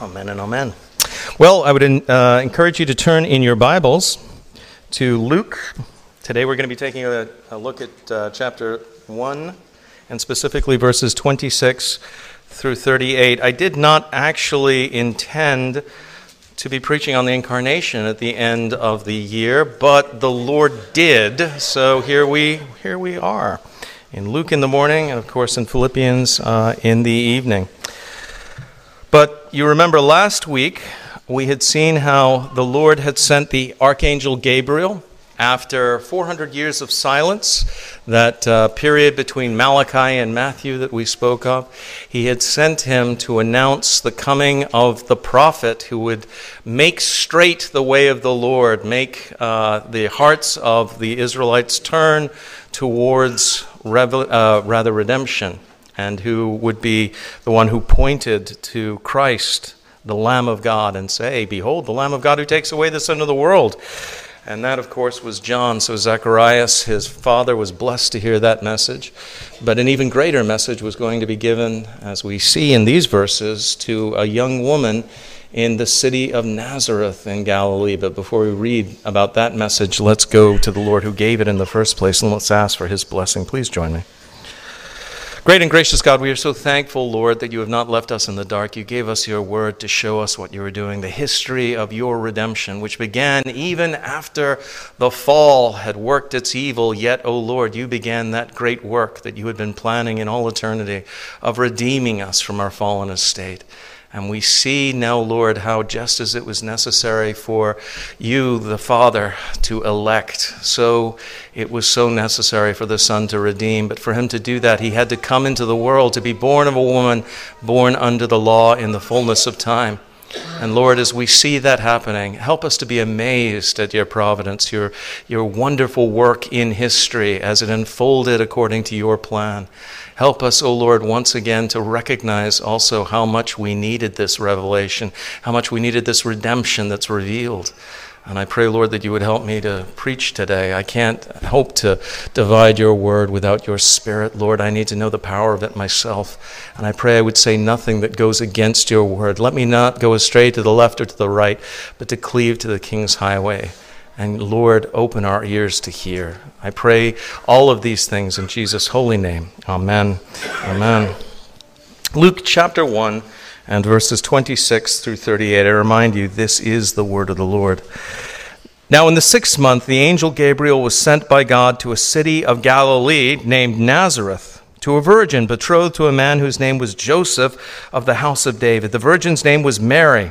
Amen and amen. Well, I would uh, encourage you to turn in your Bibles to Luke. Today we're going to be taking a, a look at uh, chapter 1 and specifically verses 26 through 38. I did not actually intend to be preaching on the incarnation at the end of the year, but the Lord did. So here we here we are in Luke in the morning, and of course in Philippians uh, in the evening. But you remember last week we had seen how the Lord had sent the archangel Gabriel after 400 years of silence, that uh, period between Malachi and Matthew that we spoke of, he had sent him to announce the coming of the prophet who would make straight the way of the Lord, make uh, the hearts of the Israelites turn towards revel- uh, rather redemption, and who would be the one who pointed to Christ, the Lamb of God, and say, Behold, the Lamb of God who takes away the sin of the world. And that, of course, was John. So Zacharias, his father, was blessed to hear that message. But an even greater message was going to be given, as we see in these verses, to a young woman in the city of Nazareth in Galilee. But before we read about that message, let's go to the Lord who gave it in the first place and let's ask for his blessing. Please join me. Great and gracious God, we are so thankful, Lord, that you have not left us in the dark. You gave us your word to show us what you were doing, the history of your redemption, which began even after the fall had worked its evil. Yet, O oh Lord, you began that great work that you had been planning in all eternity of redeeming us from our fallen estate. And we see now, Lord, how just as it was necessary for you, the Father, to elect, so it was so necessary for the Son to redeem. But for him to do that, he had to come into the world, to be born of a woman, born under the law in the fullness of time. And Lord, as we see that happening, help us to be amazed at your providence, your, your wonderful work in history as it unfolded according to your plan. Help us, O Lord, once again to recognize also how much we needed this revelation, how much we needed this redemption that's revealed. And I pray, Lord, that you would help me to preach today. I can't hope to divide your word without your spirit, Lord. I need to know the power of it myself. And I pray I would say nothing that goes against your word. Let me not go astray to the left or to the right, but to cleave to the king's highway. And Lord, open our ears to hear. I pray all of these things in Jesus' holy name. Amen. Amen. Luke chapter 1 and verses 26 through 38. I remind you, this is the word of the Lord. Now, in the sixth month, the angel Gabriel was sent by God to a city of Galilee named Nazareth to a virgin betrothed to a man whose name was Joseph of the house of David. The virgin's name was Mary.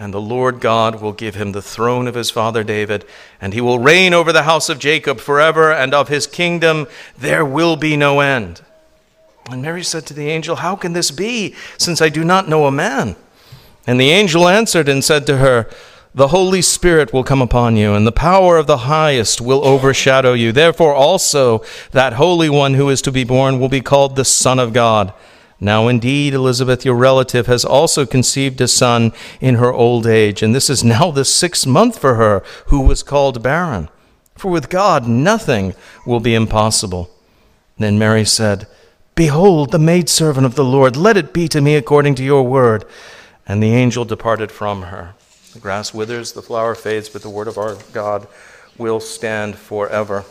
And the Lord God will give him the throne of his father David, and he will reign over the house of Jacob forever, and of his kingdom there will be no end. And Mary said to the angel, How can this be, since I do not know a man? And the angel answered and said to her, The Holy Spirit will come upon you, and the power of the highest will overshadow you. Therefore also that Holy One who is to be born will be called the Son of God. Now, indeed, Elizabeth, your relative, has also conceived a son in her old age, and this is now the sixth month for her, who was called barren. For with God nothing will be impossible. Then Mary said, Behold, the maidservant of the Lord, let it be to me according to your word. And the angel departed from her. The grass withers, the flower fades, but the word of our God will stand forever.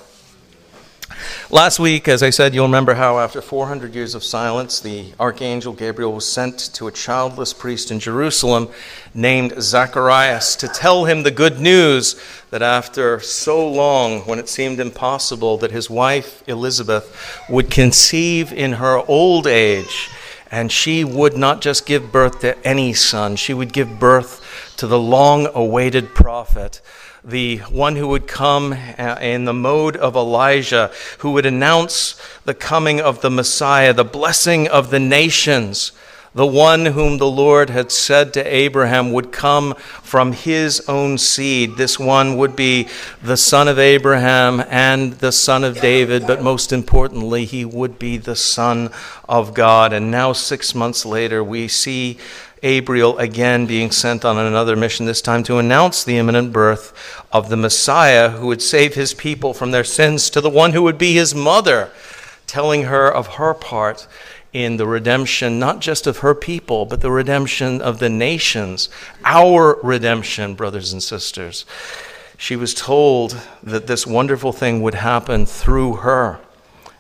Last week, as I said, you'll remember how after 400 years of silence, the archangel Gabriel was sent to a childless priest in Jerusalem named Zacharias to tell him the good news that after so long, when it seemed impossible, that his wife Elizabeth would conceive in her old age, and she would not just give birth to any son, she would give birth to the long awaited prophet the one who would come uh, in the mode of Elijah, who would announce the coming of the Messiah, the blessing of the nations, the one whom the Lord had said to Abraham would come from his own seed. This one would be the son of Abraham and the son of David, but most importantly, he would be the son of God. And now, six months later, we see Gabriel again being sent on another mission, this time to announce the imminent birth of the Messiah who would save his people from their sins to the one who would be his mother, telling her of her part in the redemption, not just of her people, but the redemption of the nations, our redemption, brothers and sisters. She was told that this wonderful thing would happen through her.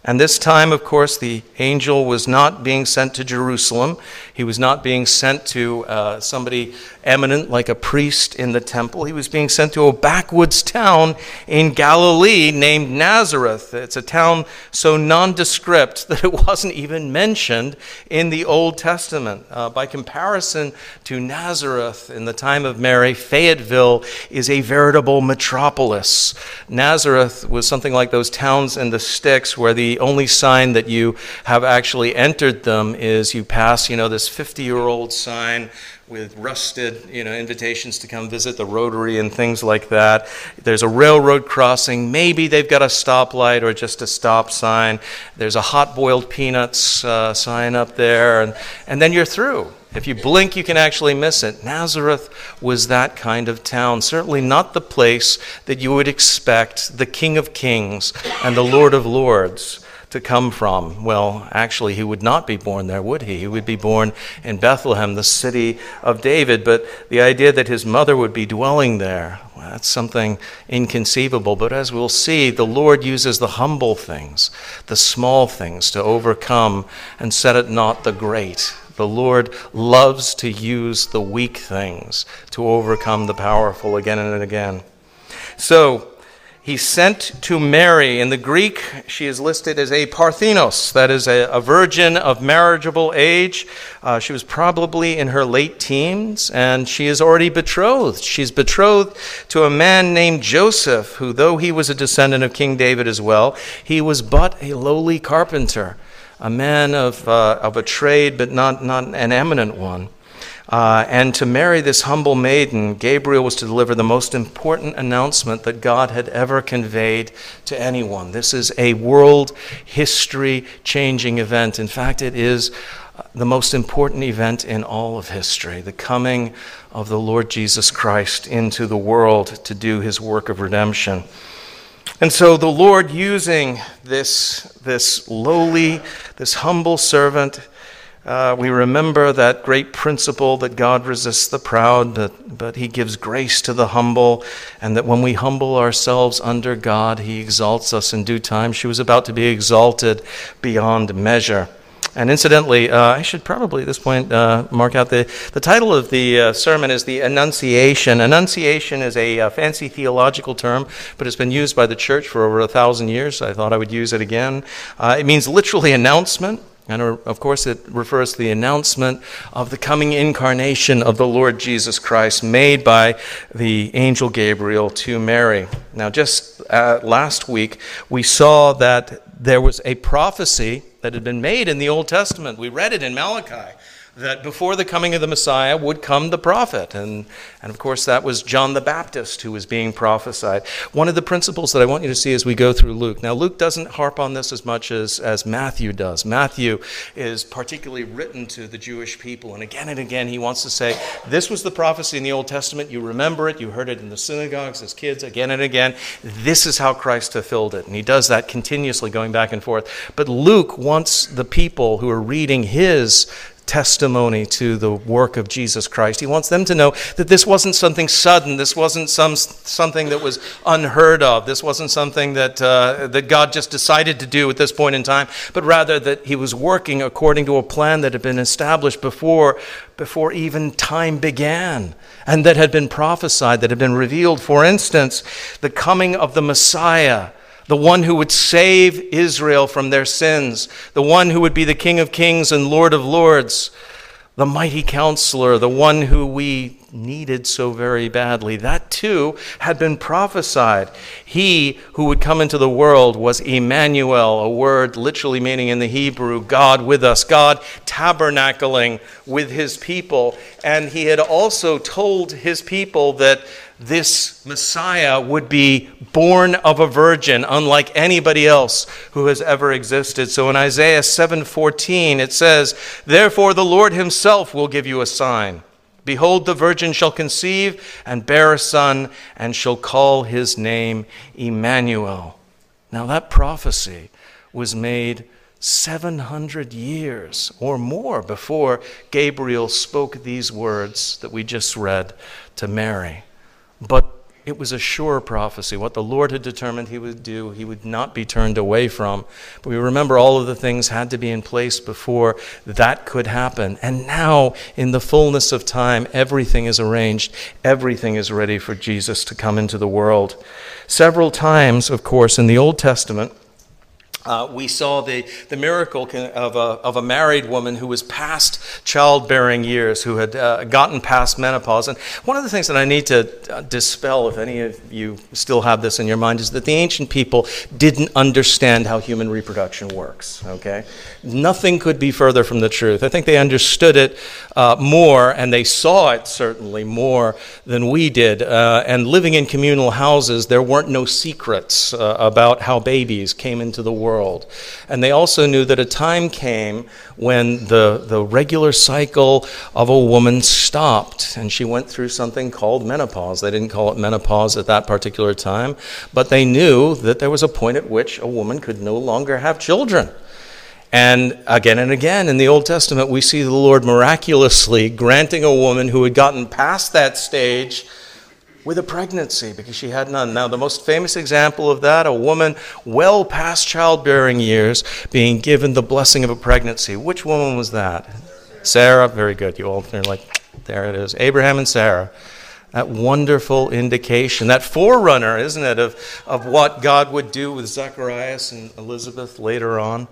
And this time, of course, the angel was not being sent to Jerusalem. He was not being sent to uh, somebody eminent like a priest in the temple. He was being sent to a backwoods town in Galilee named Nazareth. It's a town so nondescript that it wasn't even mentioned in the Old Testament. Uh, by comparison to Nazareth in the time of Mary, Fayetteville is a veritable metropolis. Nazareth was something like those towns in the sticks where the only sign that you have actually entered them is you pass, you know, this 50 year old sign with rusted, you know, invitations to come visit the Rotary and things like that. There's a railroad crossing. Maybe they've got a stoplight or just a stop sign. There's a hot boiled peanuts uh, sign up there, and, and then you're through. If you blink, you can actually miss it. Nazareth was that kind of town. Certainly not the place that you would expect the King of Kings and the Lord of Lords to come from? Well, actually, he would not be born there, would he? He would be born in Bethlehem, the city of David. But the idea that his mother would be dwelling there, well, that's something inconceivable. But as we'll see, the Lord uses the humble things, the small things, to overcome and set it not the great. The Lord loves to use the weak things to overcome the powerful again and again. So, he sent to Mary. In the Greek, she is listed as a parthenos, that is, a, a virgin of marriageable age. Uh, she was probably in her late teens, and she is already betrothed. She's betrothed to a man named Joseph, who, though he was a descendant of King David as well, he was but a lowly carpenter, a man of, uh, of a trade, but not, not an eminent one. Uh, and to Mary this humble maiden, Gabriel was to deliver the most important announcement that God had ever conveyed to anyone. This is a world history changing event. In fact, it is uh, the most important event in all of history the coming of the Lord Jesus Christ into the world to do his work of redemption. And so the Lord, using this, this lowly, this humble servant, uh, we remember that great principle that God resists the proud, but, but He gives grace to the humble, and that when we humble ourselves under God, He exalts us in due time. She was about to be exalted beyond measure. And incidentally, uh, I should probably at this point uh, mark out the, the title of the uh, sermon is the Annunciation. Annunciation is a uh, fancy theological term, but it's been used by the church for over a thousand years. I thought I would use it again. Uh, it means literally announcement. And of course, it refers to the announcement of the coming incarnation of the Lord Jesus Christ made by the angel Gabriel to Mary. Now, just uh, last week, we saw that there was a prophecy that had been made in the Old Testament. We read it in Malachi that before the coming of the Messiah would come the prophet. And, and of course, that was John the Baptist who was being prophesied. One of the principles that I want you to see as we go through Luke. Now, Luke doesn't harp on this as much as, as Matthew does. Matthew is particularly written to the Jewish people. And again and again, he wants to say, This was the prophecy in the Old Testament. You remember it. You heard it in the synagogues as kids again and again. This is how Christ fulfilled it. And he does that continuously going back and forth. But Luke wants the people who are reading his testimony to the work of Jesus Christ. He wants them to know that this wasn't something sudden. This wasn't some, something that was unheard of. This wasn't something that, uh, that God just decided to do at this point in time, but rather that He was working according to a plan that had been established before, before even time began and that had been prophesied, that had been revealed. For instance, the coming of the Messiah the one who would save Israel from their sins, the one who would be the King of kings and Lord of lords, the mighty counselor, the one who we needed so very badly. That too had been prophesied. He who would come into the world was Emmanuel, a word literally meaning in the Hebrew, God with us, God tabernacling with his people. And he had also told his people that this Messiah would be born of a virgin unlike anybody else who has ever existed. So in Isaiah 7:14 it says, "Therefore the Lord himself will give you a sign. Behold the virgin shall conceive and bear a son and shall call his name Emmanuel." Now that prophecy was made 700 years or more before Gabriel spoke these words that we just read to Mary. But it was a sure prophecy. What the Lord had determined he would do, he would not be turned away from. But we remember all of the things had to be in place before that could happen. And now, in the fullness of time, everything is arranged. Everything is ready for Jesus to come into the world. Several times, of course, in the Old Testament, uh, we saw the, the miracle of a, of a married woman who was past childbearing years, who had uh, gotten past menopause. And one of the things that I need to uh, dispel, if any of you still have this in your mind, is that the ancient people didn't understand how human reproduction works. Okay? Nothing could be further from the truth. I think they understood it uh, more, and they saw it certainly more than we did. Uh, and living in communal houses, there weren't no secrets uh, about how babies came into the world world. And they also knew that a time came when the, the regular cycle of a woman stopped and she went through something called menopause. They didn't call it menopause at that particular time, but they knew that there was a point at which a woman could no longer have children. And again and again in the Old Testament, we see the Lord miraculously granting a woman who had gotten past that stage with a pregnancy because she had none. Now, the most famous example of that, a woman well past childbearing years being given the blessing of a pregnancy. Which woman was that? Sarah. Very good. You all are like, there it is. Abraham and Sarah. That wonderful indication, that forerunner, isn't it, of, of what God would do with Zacharias and Elizabeth later on.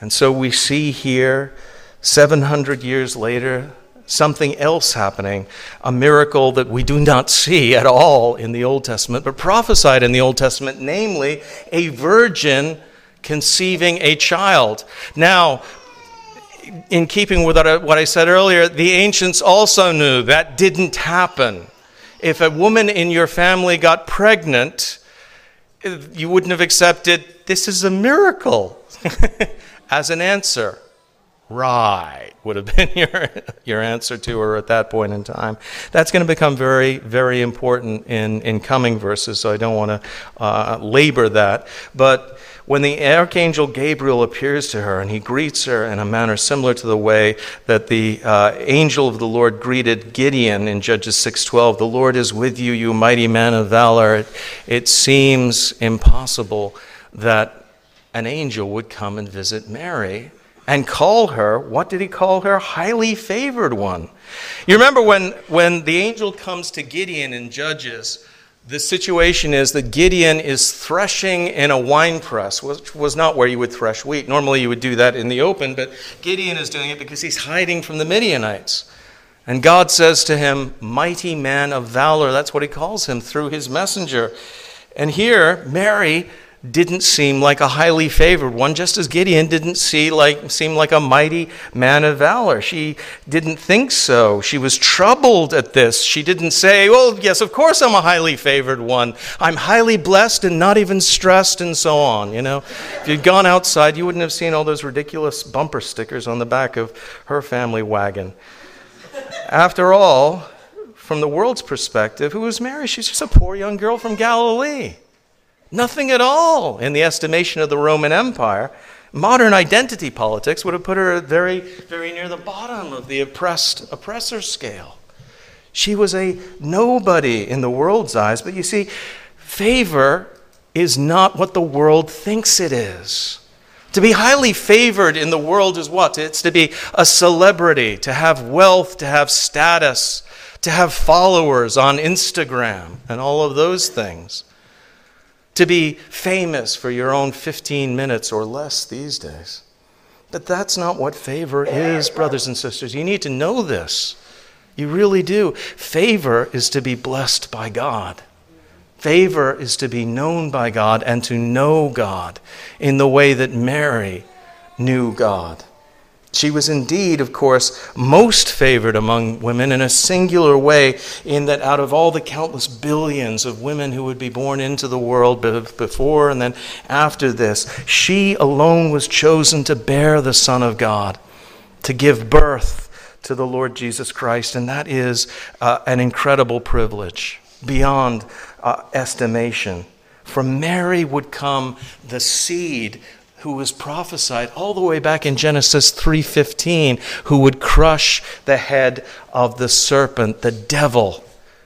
And so we see here, 700 years later, something else happening, a miracle that we do not see at all in the Old Testament, but prophesied in the Old Testament, namely a virgin conceiving a child. Now, in keeping with what I said earlier, the ancients also knew that didn't happen. If a woman in your family got pregnant, you wouldn't have accepted this is a miracle as an answer. Right, would have been your, your answer to her at that point in time. That's going to become very, very important in, in coming verses, so I don't want to uh, labor that. But when the archangel Gabriel appears to her and he greets her in a manner similar to the way that the uh, angel of the Lord greeted Gideon in Judges 6:12, "The Lord is with you, you mighty man of valor." It, it seems impossible that an angel would come and visit Mary and call her, what did he call her? Highly favored one. You remember when, when the angel comes to Gideon in Judges, the situation is that Gideon is threshing in a wine press, which was not where you would thresh wheat. Normally you would do that in the open, but Gideon is doing it because he's hiding from the Midianites. And God says to him, Mighty man of valor. That's what he calls him through his messenger. And here, Mary didn't seem like a highly favored one, just as Gideon didn't see like, seem like a mighty man of valor. She didn't think so. She was troubled at this. She didn't say, Well, yes, of course I'm a highly favored one. I'm highly blessed and not even stressed and so on. You know, if you'd gone outside, you wouldn't have seen all those ridiculous bumper stickers on the back of her family wagon. After all, from the world's perspective, who was Mary? She's just a poor young girl from Galilee. Nothing at all in the estimation of the Roman Empire. Modern identity politics would have put her very, very near the bottom of the oppressed oppressor scale. She was a nobody in the world's eyes, but you see, favor is not what the world thinks it is. To be highly favored in the world is what? It's to be a celebrity, to have wealth, to have status, to have followers on Instagram, and all of those things to be famous for your own 15 minutes or less these days. But that's not what favor is, brothers and sisters. You need to know this. You really do. Favor is to be blessed by God. Favor is to be known by God and to know God in the way that Mary knew God. She was indeed, of course, most favored among women in a singular way, in that out of all the countless billions of women who would be born into the world before and then after this, she alone was chosen to bear the Son of God, to give birth to the Lord Jesus Christ. And that is uh, an incredible privilege beyond uh, estimation. From Mary would come the seed who was prophesied all the way back in Genesis 3:15 who would crush the head of the serpent the devil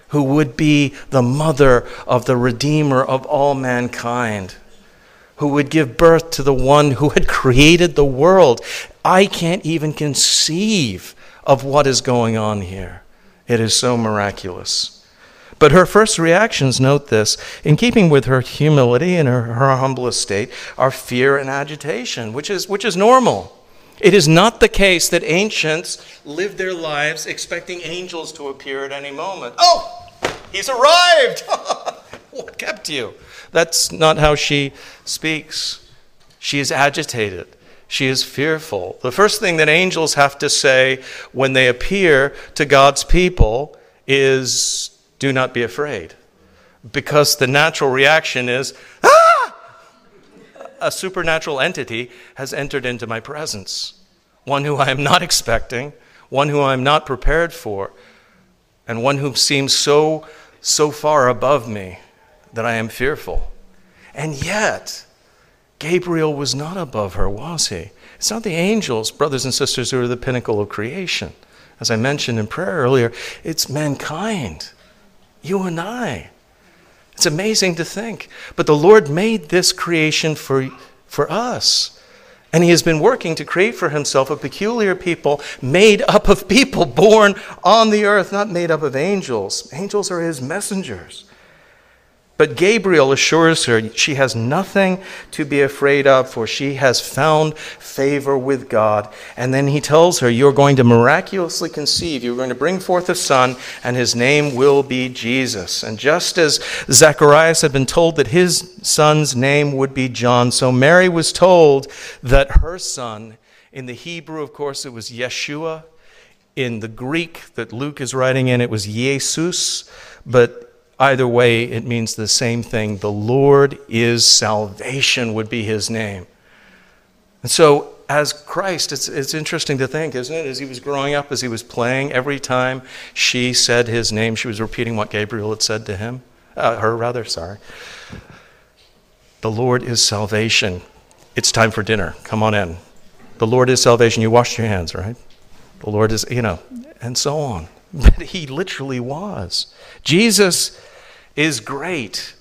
who would be the mother of the redeemer of all mankind who would give birth to the one who had created the world. I can't even conceive of what is going on here. It is so miraculous but her first reactions, note this, in keeping with her humility and her, her humble estate, are fear and agitation, which is, which is normal. It is not the case that ancients lived their lives expecting angels to appear at any moment. Oh, he's arrived! what kept you? That's not how she speaks. She is agitated. She is fearful. The first thing that angels have to say when they appear to God's people is do not be afraid. Because the natural reaction is, ah! A supernatural entity has entered into my presence, one who I am not expecting, one who I am not prepared for, and one who seems so, so far above me that I am fearful. And yet, Gabriel was not above her, was he? It's not the angels, brothers and sisters, who are the pinnacle of creation. As I mentioned in prayer earlier, it's mankind you and I. It's amazing to think. But the Lord made this creation for, for us. And He has been working to create for Himself a peculiar people made up of people born on the earth, not made up of angels. Angels are His messengers. But Gabriel assures her she has nothing to be afraid of, for she has found favor with God. And then he tells her, You're going to miraculously conceive. You're going to bring forth a son, and his name will be Jesus. And just as Zacharias had been told that his son's name would be John, so Mary was told that her son, in the Hebrew, of course, it was Yeshua. In the Greek that Luke is writing in, it was Jesus. But Either way, it means the same thing. The Lord is salvation, would be his name. And so, as Christ, it's, it's interesting to think, isn't it? As he was growing up, as he was playing, every time she said his name, she was repeating what Gabriel had said to him, uh, her rather, sorry. The Lord is salvation. It's time for dinner. Come on in. The Lord is salvation. You washed your hands, right? The Lord is, you know, and so on. But he literally was. Jesus is great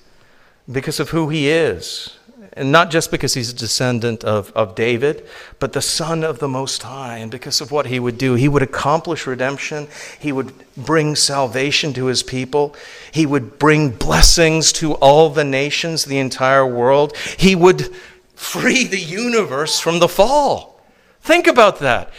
because of who he is. And not just because he's a descendant of, of David, but the Son of the Most High. And because of what he would do, he would accomplish redemption. He would bring salvation to his people. He would bring blessings to all the nations, the entire world. He would free the universe from the fall. Think about that.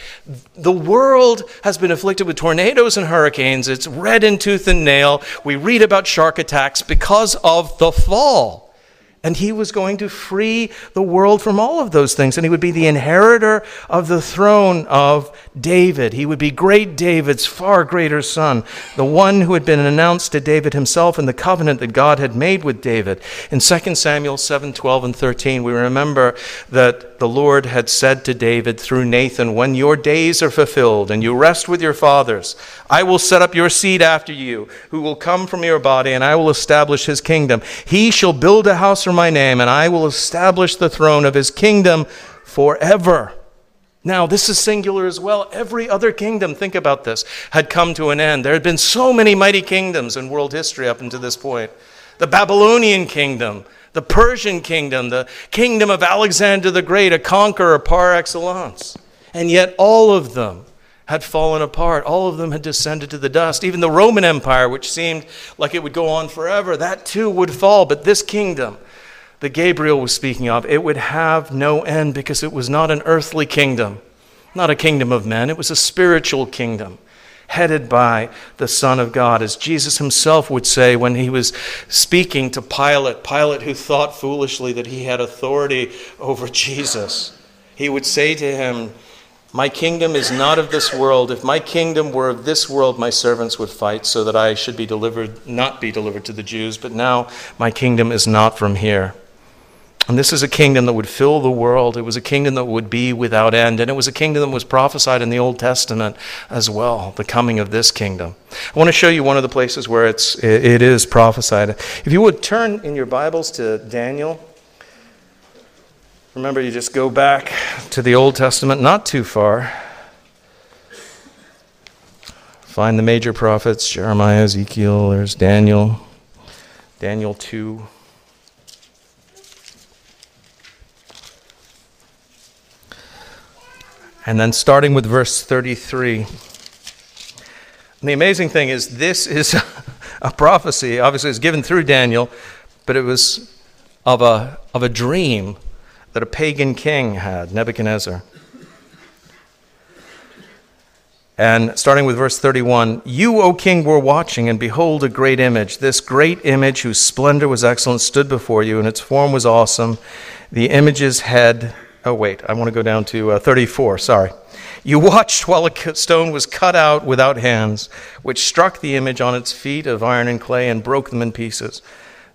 The world has been afflicted with tornadoes and hurricanes. It's red in tooth and nail. We read about shark attacks because of the fall. And he was going to free the world from all of those things. And he would be the inheritor of the throne of David. He would be great David's far greater son, the one who had been announced to David himself in the covenant that God had made with David. In 2 Samuel 7 12 and 13, we remember that the Lord had said to David through Nathan, When your days are fulfilled and you rest with your fathers, I will set up your seed after you, who will come from your body, and I will establish his kingdom. He shall build a house for my name, and I will establish the throne of his kingdom forever. Now, this is singular as well. Every other kingdom, think about this, had come to an end. There had been so many mighty kingdoms in world history up until this point. The Babylonian kingdom, the Persian kingdom, the kingdom of Alexander the Great, a conqueror par excellence. And yet, all of them had fallen apart. All of them had descended to the dust. Even the Roman Empire, which seemed like it would go on forever, that too would fall. But this kingdom that Gabriel was speaking of, it would have no end because it was not an earthly kingdom, not a kingdom of men, it was a spiritual kingdom. headed by the Son of God. As Jesus himself would say when he was speaking to Pilate, Pilate, who thought foolishly that he had authority over Jesus, he would say to him, My kingdom is not of this world. If my kingdom were of this world, my servants would fight so that I should be delivered, not be delivered to the Jews. But now my kingdom is not from here. And this is a kingdom that would fill the world. It was a kingdom that would be without end. And it was a kingdom that was prophesied in the Old Testament as well, the coming of this kingdom. I want to show you one of the places where it's, it is prophesied. If you would turn in your Bibles to Daniel. Remember, you just go back to the Old Testament, not too far. Find the major prophets Jeremiah, Ezekiel, there's Daniel, Daniel 2. And then starting with verse 33. And the amazing thing is, this is a prophecy. Obviously, it's given through Daniel, but it was of a, of a dream that a pagan king had, Nebuchadnezzar. And starting with verse 31 You, O king, were watching, and behold, a great image. This great image, whose splendor was excellent, stood before you, and its form was awesome. The image's head Oh, wait, I want to go down to uh, 34, sorry. You watched while a stone was cut out without hands, which struck the image on its feet of iron and clay and broke them in pieces.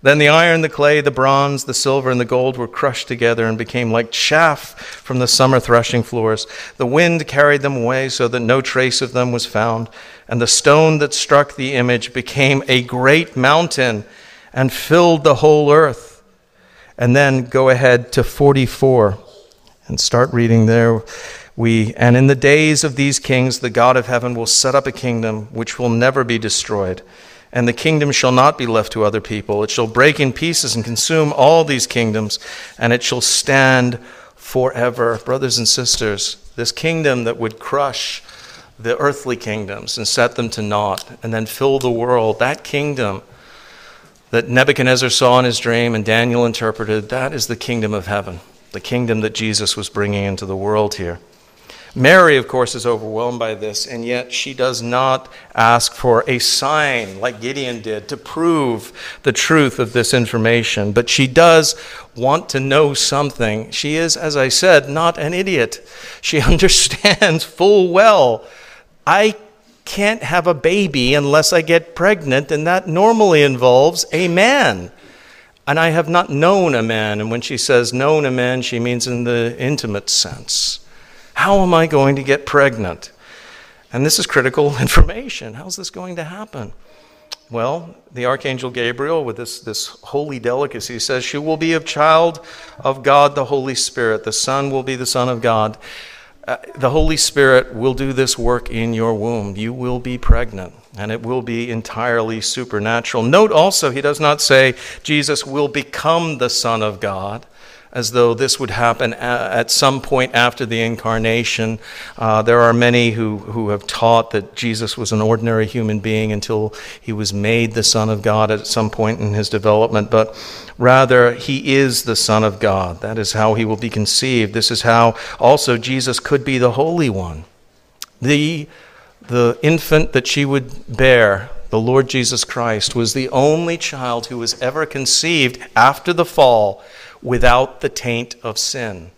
Then the iron, the clay, the bronze, the silver, and the gold were crushed together and became like chaff from the summer threshing floors. The wind carried them away so that no trace of them was found. And the stone that struck the image became a great mountain and filled the whole earth. And then go ahead to 44 and start reading there. We, and in the days of these kings, the God of heaven will set up a kingdom which will never be destroyed. And the kingdom shall not be left to other people. It shall break in pieces and consume all these kingdoms, and it shall stand forever. Brothers and sisters, this kingdom that would crush the earthly kingdoms and set them to naught, and then fill the world, that kingdom that Nebuchadnezzar saw in his dream and Daniel interpreted, that is the kingdom of heaven the kingdom that Jesus was bringing into the world here. Mary, of course, is overwhelmed by this, and yet she does not ask for a sign like Gideon did to prove the truth of this information. But she does want to know something. She is, as I said, not an idiot. She understands full well I can't have a baby unless I get pregnant, and that normally involves a man. And I have not known a man. And when she says known a man, she means in the intimate sense. How am I going to get pregnant? And this is critical information. How's this going to happen? Well, the Archangel Gabriel, with this, this holy delicacy, says, She will be a child of God, the Holy Spirit. The Son will be the Son of God. Uh, the Holy Spirit will do this work in your womb. You will be pregnant and it will be entirely supernatural. Note also, he does not say Jesus will become the Son of God, as though this would happen at some point after the incarnation. Uh, there are many who, who have taught that Jesus was an ordinary human being until he was made the Son of God at some point in his development, but rather, he is the Son of God. That is how he will be conceived. This is how also Jesus could be the Holy One. The the infant that she would bear, the Lord Jesus Christ, was the only child who was ever conceived after the fall without the taint of sin,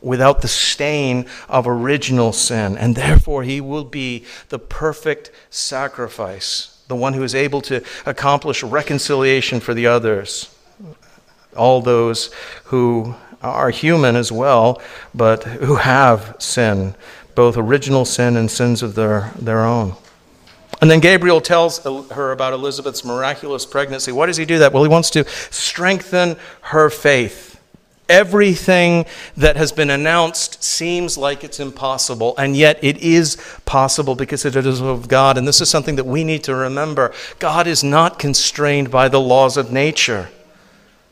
without the stain of original sin. And therefore, he will be the perfect sacrifice, the one who is able to accomplish reconciliation for the others, all those who are human as well, but who have sin both original sin and sins of their, their own. And then Gabriel tells her about Elizabeth's miraculous pregnancy. Why does he do that? Well, he wants to strengthen her faith. Everything that has been announced seems like it's impossible, and yet it is possible because it is of God. And this is something that we need to remember. God is not constrained by the laws of nature.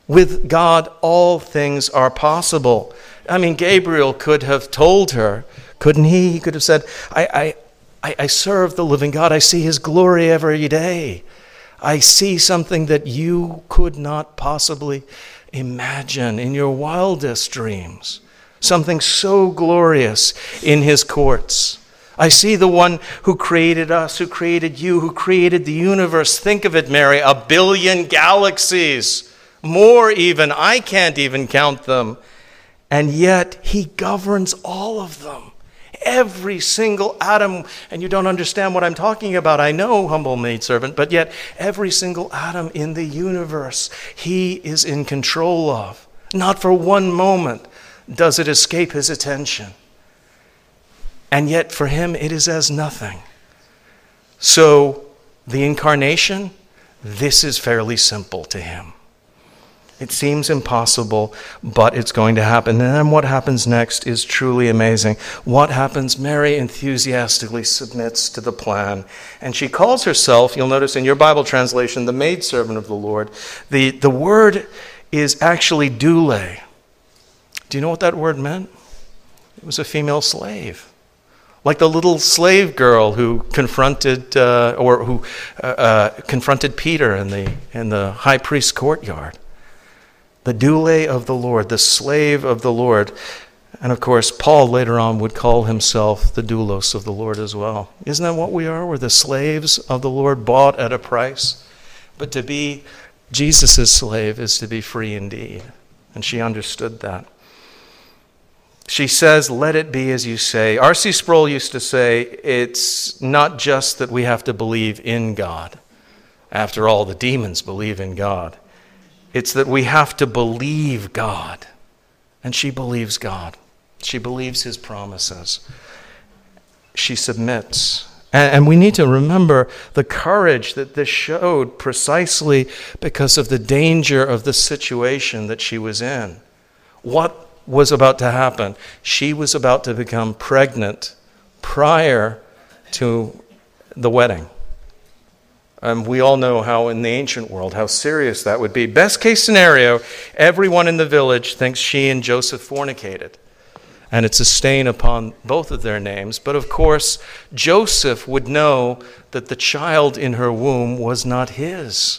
With God, all things are possible. I mean, Gabriel could have told her couldn't he? He could have said, I, I, I serve the living God. I see his glory every day. I see something that you could not possibly imagine in your wildest dreams. Something so glorious in his courts. I see the one who created us, who created you, who created the universe. Think of it, Mary, a billion galaxies, more even. I can't even count them. And yet, he governs all of them. Every single atom, and you don't understand what I'm talking about. I know, humble maidservant, but yet every single atom in the universe, he is in control of. Not for one moment does it escape his attention. And yet, for him, it is as nothing. So, the incarnation, this is fairly simple to him. It seems impossible, but it's going to happen. And then what happens next is truly amazing. What happens? Mary enthusiastically submits to the plan. And she calls herself, you'll notice in your Bible translation, the maidservant of the Lord. The, the word is actually doule. Do you know what that word meant? It was a female slave like the little slave girl who confronted uh, or who uh, uh, confronted Peter in the in the high priest's courtyard. The doule of the Lord, the slave of the Lord. And of course, Paul later on would call himself the doulos of the Lord as well. Isn't that what we are? We're the slaves of the Lord, bought at a price. But to be Jesus' slave is to be free indeed. And she understood that. She says, Let it be as you say. R.C. Sproul used to say, It's not just that we have to believe in God. After all, the demons believe in God. It's that we have to believe God. And she believes God, she believes His promises. She submits. And, we need to remember the courage that this showed precisely because of the danger of the situation that she was in. What was about to happen. She was about to become pregnant prior to the wedding. And we all know how, in the ancient world, how serious that would be. Best case scenario, everyone in the village thinks she and Joseph fornicated. And it's a stain upon both of their names. But of course, Joseph would know that the child in her womb was not his.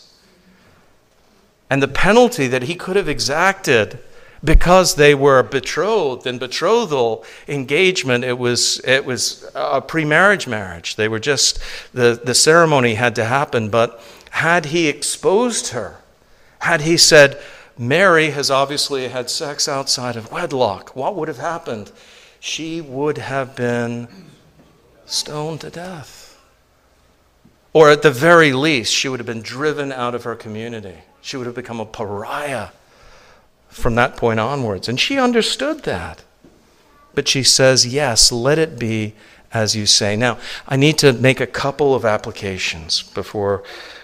And the penalty that he could have exacted because they were betrothed and betrothal engagement it was it was a pre-marriage marriage. They were just the, the ceremony had to happen. But had he exposed her had he said mary has obviously had sex outside of wedlock what would have happened? She would have been stoned to death. Or at the very least she would have been driven out of her community. She would have become a pariah from that point onwards. And she understood that. But she says, Yes, let it be as you say. Now, I need to make a couple of applications before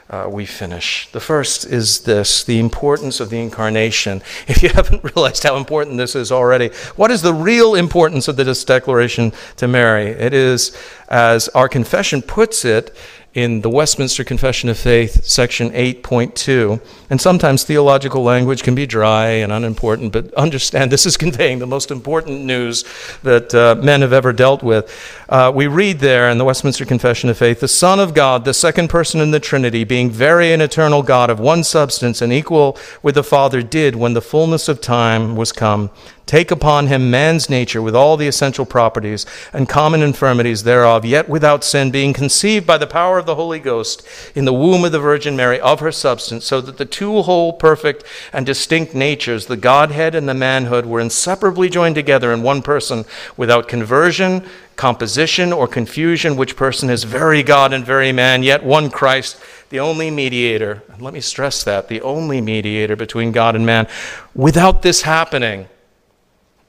uh, we finish. The first is this the importance of the incarnation. If you haven't realized how important this is already, what is the real importance of this declaration to Mary? It is, as our confession puts it, in the Westminster Confession of Faith, section 8.2. And sometimes theological language can be dry and unimportant, but understand this is conveying the most important news that uh, men have ever dealt with. Uh, we read there in the Westminster Confession of Faith the Son of God, the second person in the Trinity, being very and eternal God of one substance and equal with the Father, did, when the fullness of time was come, take upon him man's nature with all the essential properties and common infirmities thereof, yet without sin, being conceived by the power of the Holy Ghost in the womb of the Virgin Mary of her substance, so that the two whole, perfect, and distinct natures, the Godhead and the manhood, were inseparably joined together in one person without conversion, composition, or confusion, which person is very God and very man, yet one Christ the only mediator, and let me stress that, the only mediator between God and man. Without this happening,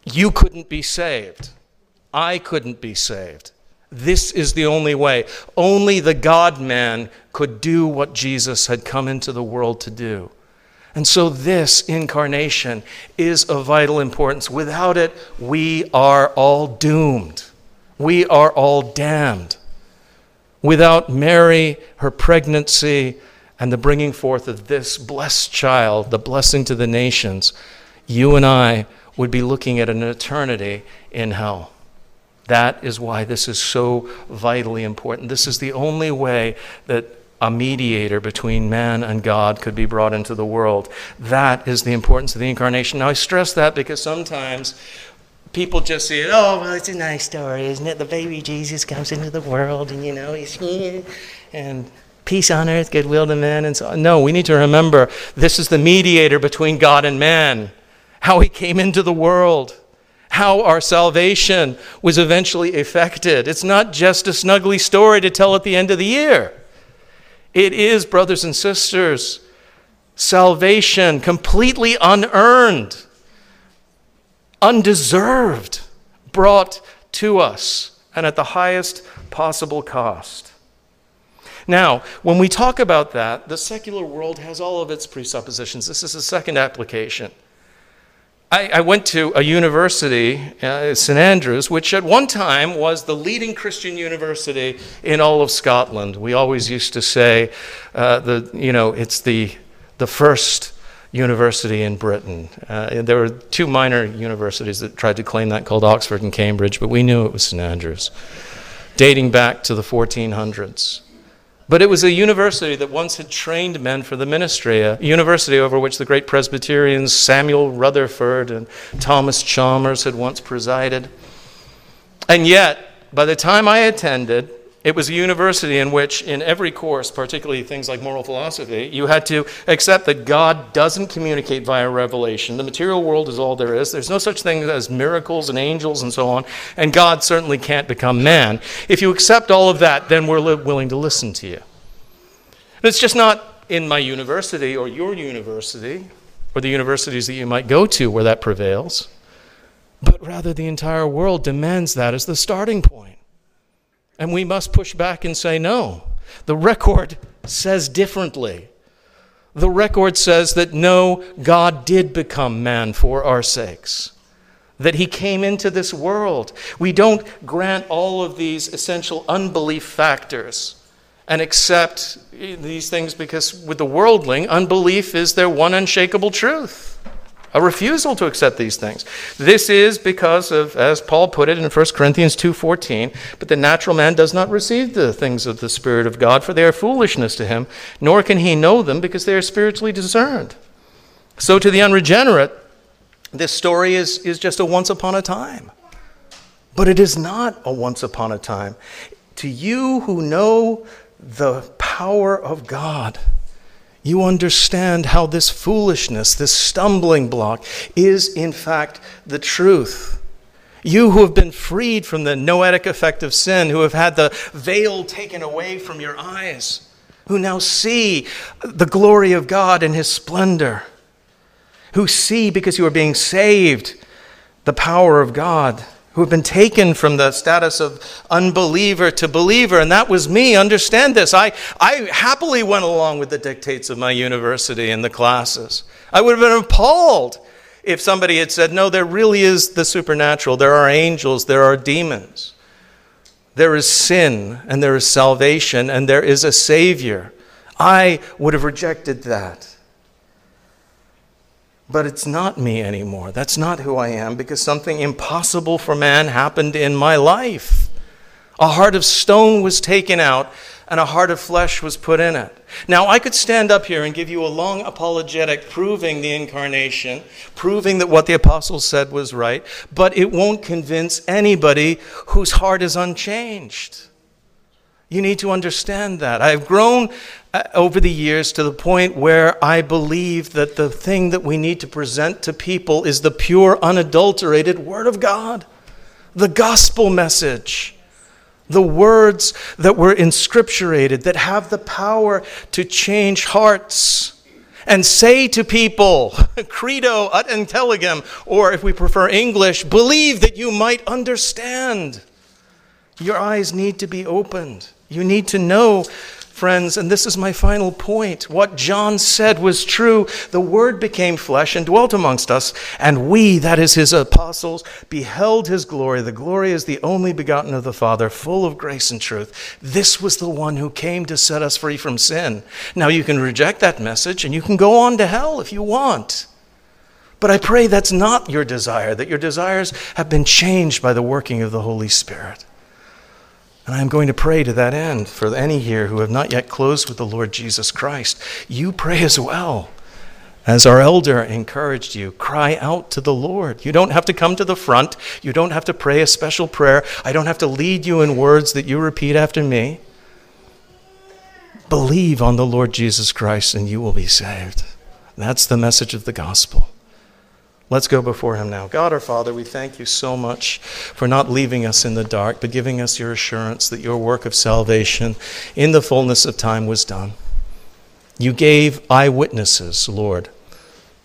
you couldn't be saved. I couldn't be saved. This is the only way. Only the God man could do what Jesus had come into the world to do. And so, this incarnation is of vital importance. Without it, we are all doomed. We are all damned. Without Mary, her pregnancy, and the bringing forth of this blessed child, the blessing to the nations, you and I would be looking at an eternity in hell. That is why this is so vitally important. This is the only way that a mediator between man and God could be brought into the world. That is the importance of the incarnation. Now, I stress that because sometimes people just see it, oh, well, it's a nice story, isn't it? The baby Jesus comes into the world and, you know, he's here and peace on earth, goodwill to men, and so on. No, we need to remember this is the mediator between God and man, how he came into the world, how our salvation was eventually effected. It's not just a snuggly story to tell at the end of the year. It is, brothers and sisters, salvation completely unearned, undeserved, brought to us, and at the highest possible cost. Now, when we talk about that, the secular world has all of its presuppositions. This is a second application. I, I went to a university, uh, St Andrews, which at one time was the leading Christian university in all of Scotland. We always used to say, uh, the, you know, it's the, the first university in Britain. Uh, there were two minor universities that tried to claim that, called Oxford and Cambridge, but we knew it was St Andrews, dating back to the 1400s. But it was a university that once had trained men for the ministry, a university over which the great Presbyterians Samuel Rutherford and Thomas Chalmers had once presided. And yet, by the time I attended, it was a university in which, in every course, particularly things like moral philosophy, you had to accept that God doesn't communicate via revelation. The material world is all there is. There's no such thing as miracles and angels and so on, and God certainly can't become man. If you accept all of that, then we're li- willing to listen to you. And it's just not in my university or your university or the universities that you might go to where that prevails, but rather the entire world demands that as the starting point. And we must push back and say, no. The record says differently. The record says that no, God did become man for our sakes, that he came into this world. We don't grant all of these essential unbelief factors and accept these things because with the worldling, unbelief is their one unshakable truth a refusal to accept these things. This is because of, as Paul put it in 1 Corinthians 2.14, but the natural man does not receive the things of the Spirit of God, for they are foolishness to him, nor can he know them because they are spiritually discerned. So to the unregenerate, this story is, is just a once upon a time. But it is not a once upon a time. To you who know the power of God, you understand how this foolishness, this stumbling block, is in fact the truth. You who have been freed from the noetic effect of sin, who have had the veil taken away from your eyes, who now see the glory of God and His splendor, who see because you are being saved the power of God who have been taken from the status of unbeliever to believer, and that was me. Understand this. I, I happily went along with the dictates of my university and the classes. I would have been appalled if somebody had said, No, there really is the supernatural. There are angels, there are demons. There is sin, and there is salvation, and there is a Savior. I would have rejected that. But it's not me anymore. That's not who I am because something impossible for man happened in my life. A heart of stone was taken out and a heart of flesh was put in it. Now, I could stand up here and give you a long apologetic proving the incarnation, proving that what the apostles said was right, but it won't convince anybody whose heart is unchanged. You need to understand that. I've grown uh, over the years to the point where I believe that the thing that we need to present to people is the pure, unadulterated Word of God, the gospel message, the words that were inscripturated, that have the power to change hearts. And say to people, credo ut intelligam, or if we prefer English, believe that you might understand. Your eyes need to be opened. You need to know, friends, and this is my final point. What John said was true. The Word became flesh and dwelt amongst us, and we, that is his apostles, beheld his glory. The glory is the only begotten of the Father, full of grace and truth. This was the one who came to set us free from sin. Now you can reject that message and you can go on to hell if you want. But I pray that's not your desire, that your desires have been changed by the working of the Holy Spirit. And I am going to pray to that end for any here who have not yet closed with the Lord Jesus Christ. You pray as well As our elder encouraged you, cry out to the Lord. You don't have to come to the front. You don't have to pray a special prayer. I don't have to lead you in words that you repeat after me. Believe on the Lord Jesus Christ and you will be saved. That's the message of the gospel. Let's go before Him now. God our Father, we thank you so much for not leaving us in the dark, but giving us your assurance that your work of salvation in the fullness of time was done. You gave eyewitnesses, Lord,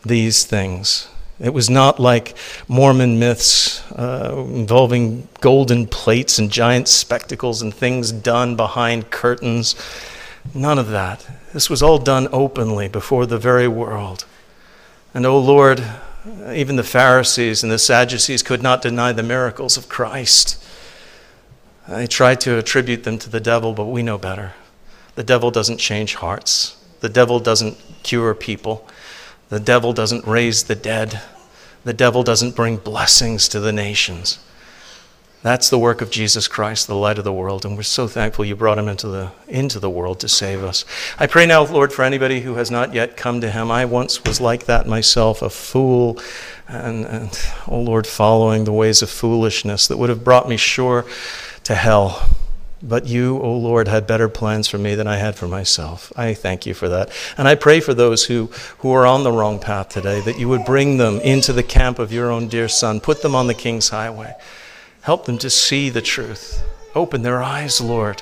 these things. It was not like Mormon myths uh, involving golden plates and giant spectacles and things done behind curtains. None of that. This was all done openly before the very world. And, O oh Lord, even the Pharisees and the Sadducees could not deny the miracles of Christ. They tried to attribute them to the devil, but we know better. The devil doesn't change hearts, the devil doesn't cure people, the devil doesn't raise the dead, the devil doesn't bring blessings to the nations. That's the work of Jesus Christ, the light of the world, and we're so thankful you brought him into the, into the world to save us. I pray now, Lord, for anybody who has not yet come to him. I once was like that myself, a fool, and, and oh Lord, following the ways of foolishness that would have brought me sure to hell. But you, O oh Lord, had better plans for me than I had for myself. I thank you for that. And I pray for those who, who are on the wrong path today, that you would bring them into the camp of your own dear Son, put them on the King's highway. Help them to see the truth. Open their eyes, Lord.